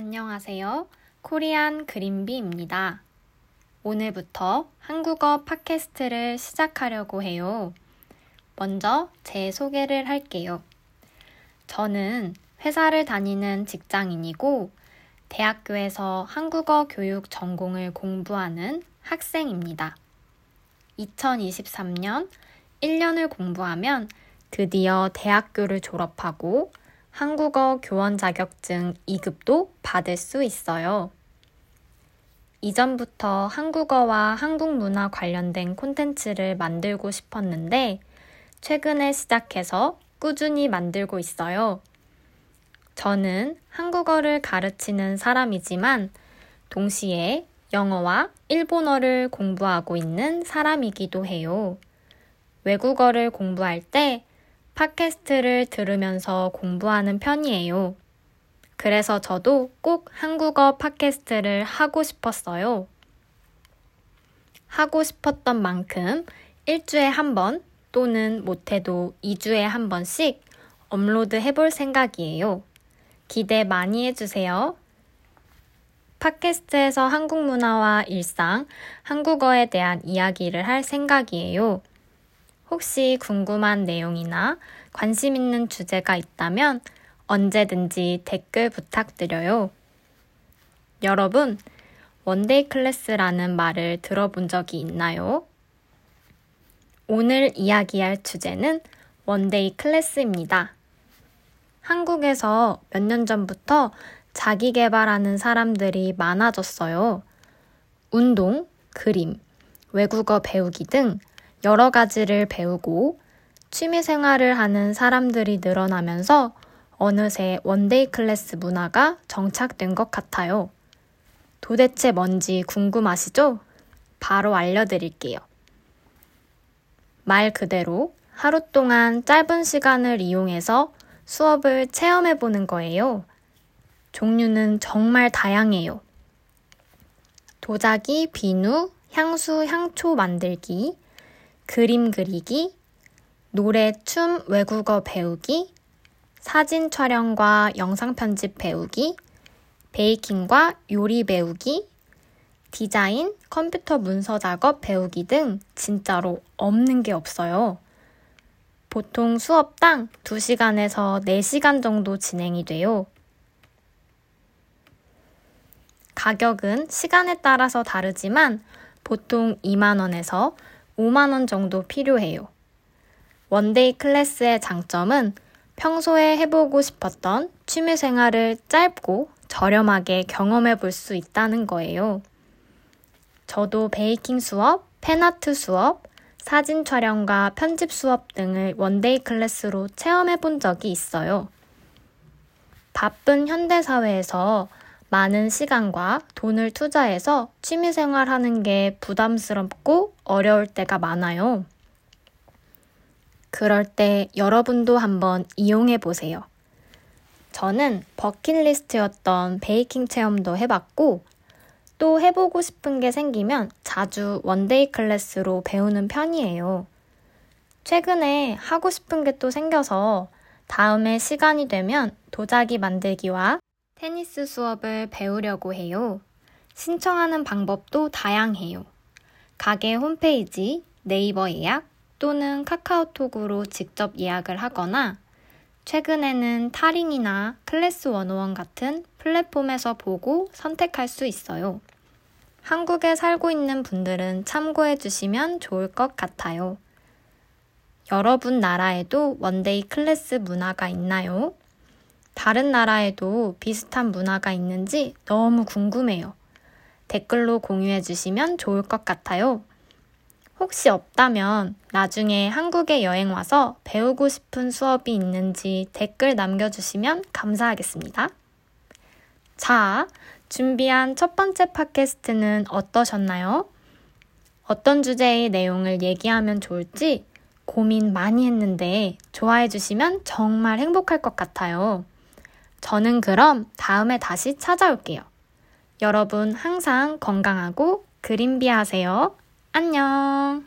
안녕하세요. 코리안 그린비입니다. 오늘부터 한국어 팟캐스트를 시작하려고 해요. 먼저 제 소개를 할게요. 저는 회사를 다니는 직장인이고, 대학교에서 한국어 교육 전공을 공부하는 학생입니다. 2023년 1년을 공부하면 드디어 대학교를 졸업하고 한국어 교원 자격증 2급도 받을 수 있어요. 이전부터 한국어와 한국 문화 관련된 콘텐츠를 만들고 싶었는데 최근에 시작해서 꾸준히 만들고 있어요. 저는 한국어를 가르치는 사람이지만 동시에 영어와 일본어를 공부하고 있는 사람이기도 해요. 외국어를 공부할 때 팟캐스트를 들으면서 공부하는 편이에요. 그래서 저도 꼭 한국어 팟캐스트를 하고 싶었어요. 하고 싶었던 만큼 일주에 한 번 또는 못해도 2주에 한 번씩 업로드 해볼 생각이에요. 기대 많이 해주세요. 팟캐스트에서 한국 문화와 일상, 한국어에 대한 이야기를 할 생각이에요. 혹시 궁금한 내용이나 관심 있는 주제가 있다면 언제든지 댓글 부탁드려요. 여러분, one-day class라는 말을 들어본 적이 있나요? 오늘 이야기할 주제는 one-day class입니다. 한국에서 몇 년 전부터 자기 개발하는 사람들이 많아졌어요. 운동, 그림, 외국어 배우기 등 여러 가지를 배우고 취미 생활을 하는 사람들이 늘어나면서 어느새 one-day class 문화가 정착된 것 같아요. 도대체 뭔지 궁금하시죠? 바로 알려드릴게요. 말 그대로 하루 동안 짧은 시간을 이용해서 수업을 체험해 보는 거예요. 종류는 정말 다양해요. 도자기, 비누, 향수, 향초 만들기, 그림 그리기, 노래, 춤, 외국어 배우기, 사진 촬영과 영상 편집 배우기, 베이킹과 요리 배우기, 디자인, 컴퓨터 문서 작업 배우기 등 진짜로 없는 게 없어요. 보통 수업당 2시간에서 4시간 정도 진행이 돼요. 가격은 시간에 따라서 다르지만 보통 2만원에서 5만원 정도 필요해요. one-day class의 장점은 평소에 해보고 싶었던 취미 생활을 짧고 저렴하게 경험해 볼 수 있다는 거예요. 저도 베이킹 수업, 팬아트 수업, 사진 촬영과 편집 수업 등을 one-day class로 체험해 본 적이 있어요. 바쁜 현대사회에서 많은 시간과 돈을 투자해서 취미생활 하는 게 부담스럽고 어려울 때가 많아요. 그럴 때 여러분도 한번 이용해 보세요. 저는 버킷리스트였던 베이킹 체험도 해봤고, 또 해보고 싶은 게 생기면 자주 one-day class로 배우는 편이에요. 최근에 하고 싶은 게 또 생겨서 다음에 시간이 되면 도자기 만들기와 테니스 수업을 배우려고 해요. 신청하는 방법도 다양해요. 가게 홈페이지, 네이버 예약 또는 카카오톡으로 직접 예약을 하거나 최근에는 탈잉이나 클래스 101 같은 플랫폼에서 보고 선택할 수 있어요. 한국에 살고 있는 분들은 참고해 주시면 좋을 것 같아요. 여러분 나라에도 one-day class 문화가 있나요? 다른 나라에도 비슷한 문화가 있는지 너무 궁금해요. 댓글로 공유해 주시면 좋을 것 같아요. 혹시 없다면 나중에 한국에 여행 와서 배우고 싶은 수업이 있는지 댓글 남겨주시면 감사하겠습니다. 자, 준비한 첫 번째 팟캐스트는 어떠셨나요? 어떤 주제의 내용을 얘기하면 좋을지 고민 많이 했는데 좋아해 주시면 정말 행복할 것 같아요. 저는 그럼 다음에 다시 찾아올게요. 여러분 항상 건강하고 그린비 하세요. 안녕!